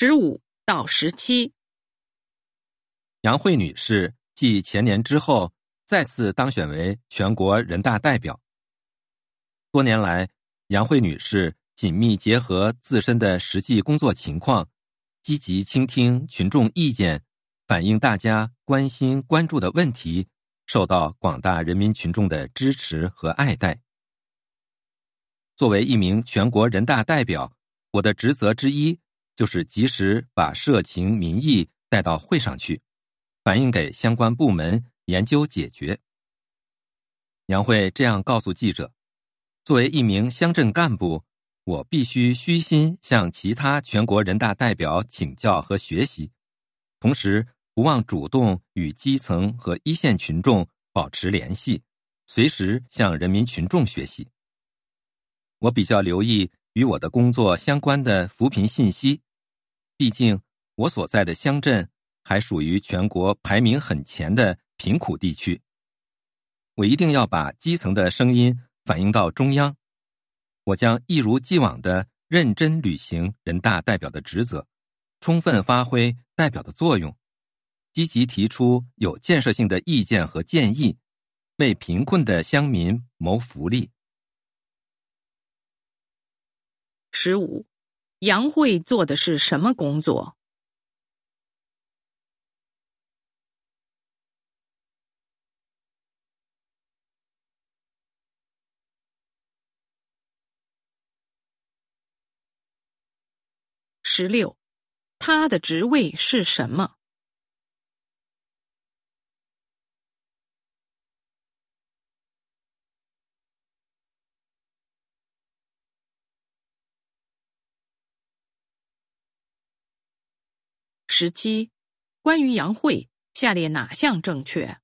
十五到十七。杨慧女士继前年之后再次当选为全国人大代表。多年来，杨慧女士紧密结合自身的实际工作情况，积极倾听群众意见，反映大家关心关注的问题，受到广大人民群众的支持和爱戴。作为一名全国人大代表，我的职责之一就是及时把社情民意带到会上去，反映给相关部门研究解决。杨慧这样告诉记者：“作为一名乡镇干部，我必须虚心向其他全国人大代表请教和学习，同时不忘主动与基层和一线群众保持联系，随时向人民群众学习。”我比较留意与我的工作相关的扶贫信息，毕竟我所在的乡镇还属于全国排名很前的贫苦地区。我一定要把基层的声音反映到中央。我将一如既往的认真履行人大代表的职责，充分发挥代表的作用，积极提出有建设性的意见和建议，为贫困的乡民谋福利。十五，杨慧做的是什么工作？十六，他的职位是什么？十七，关于杨慧，下列哪项正确？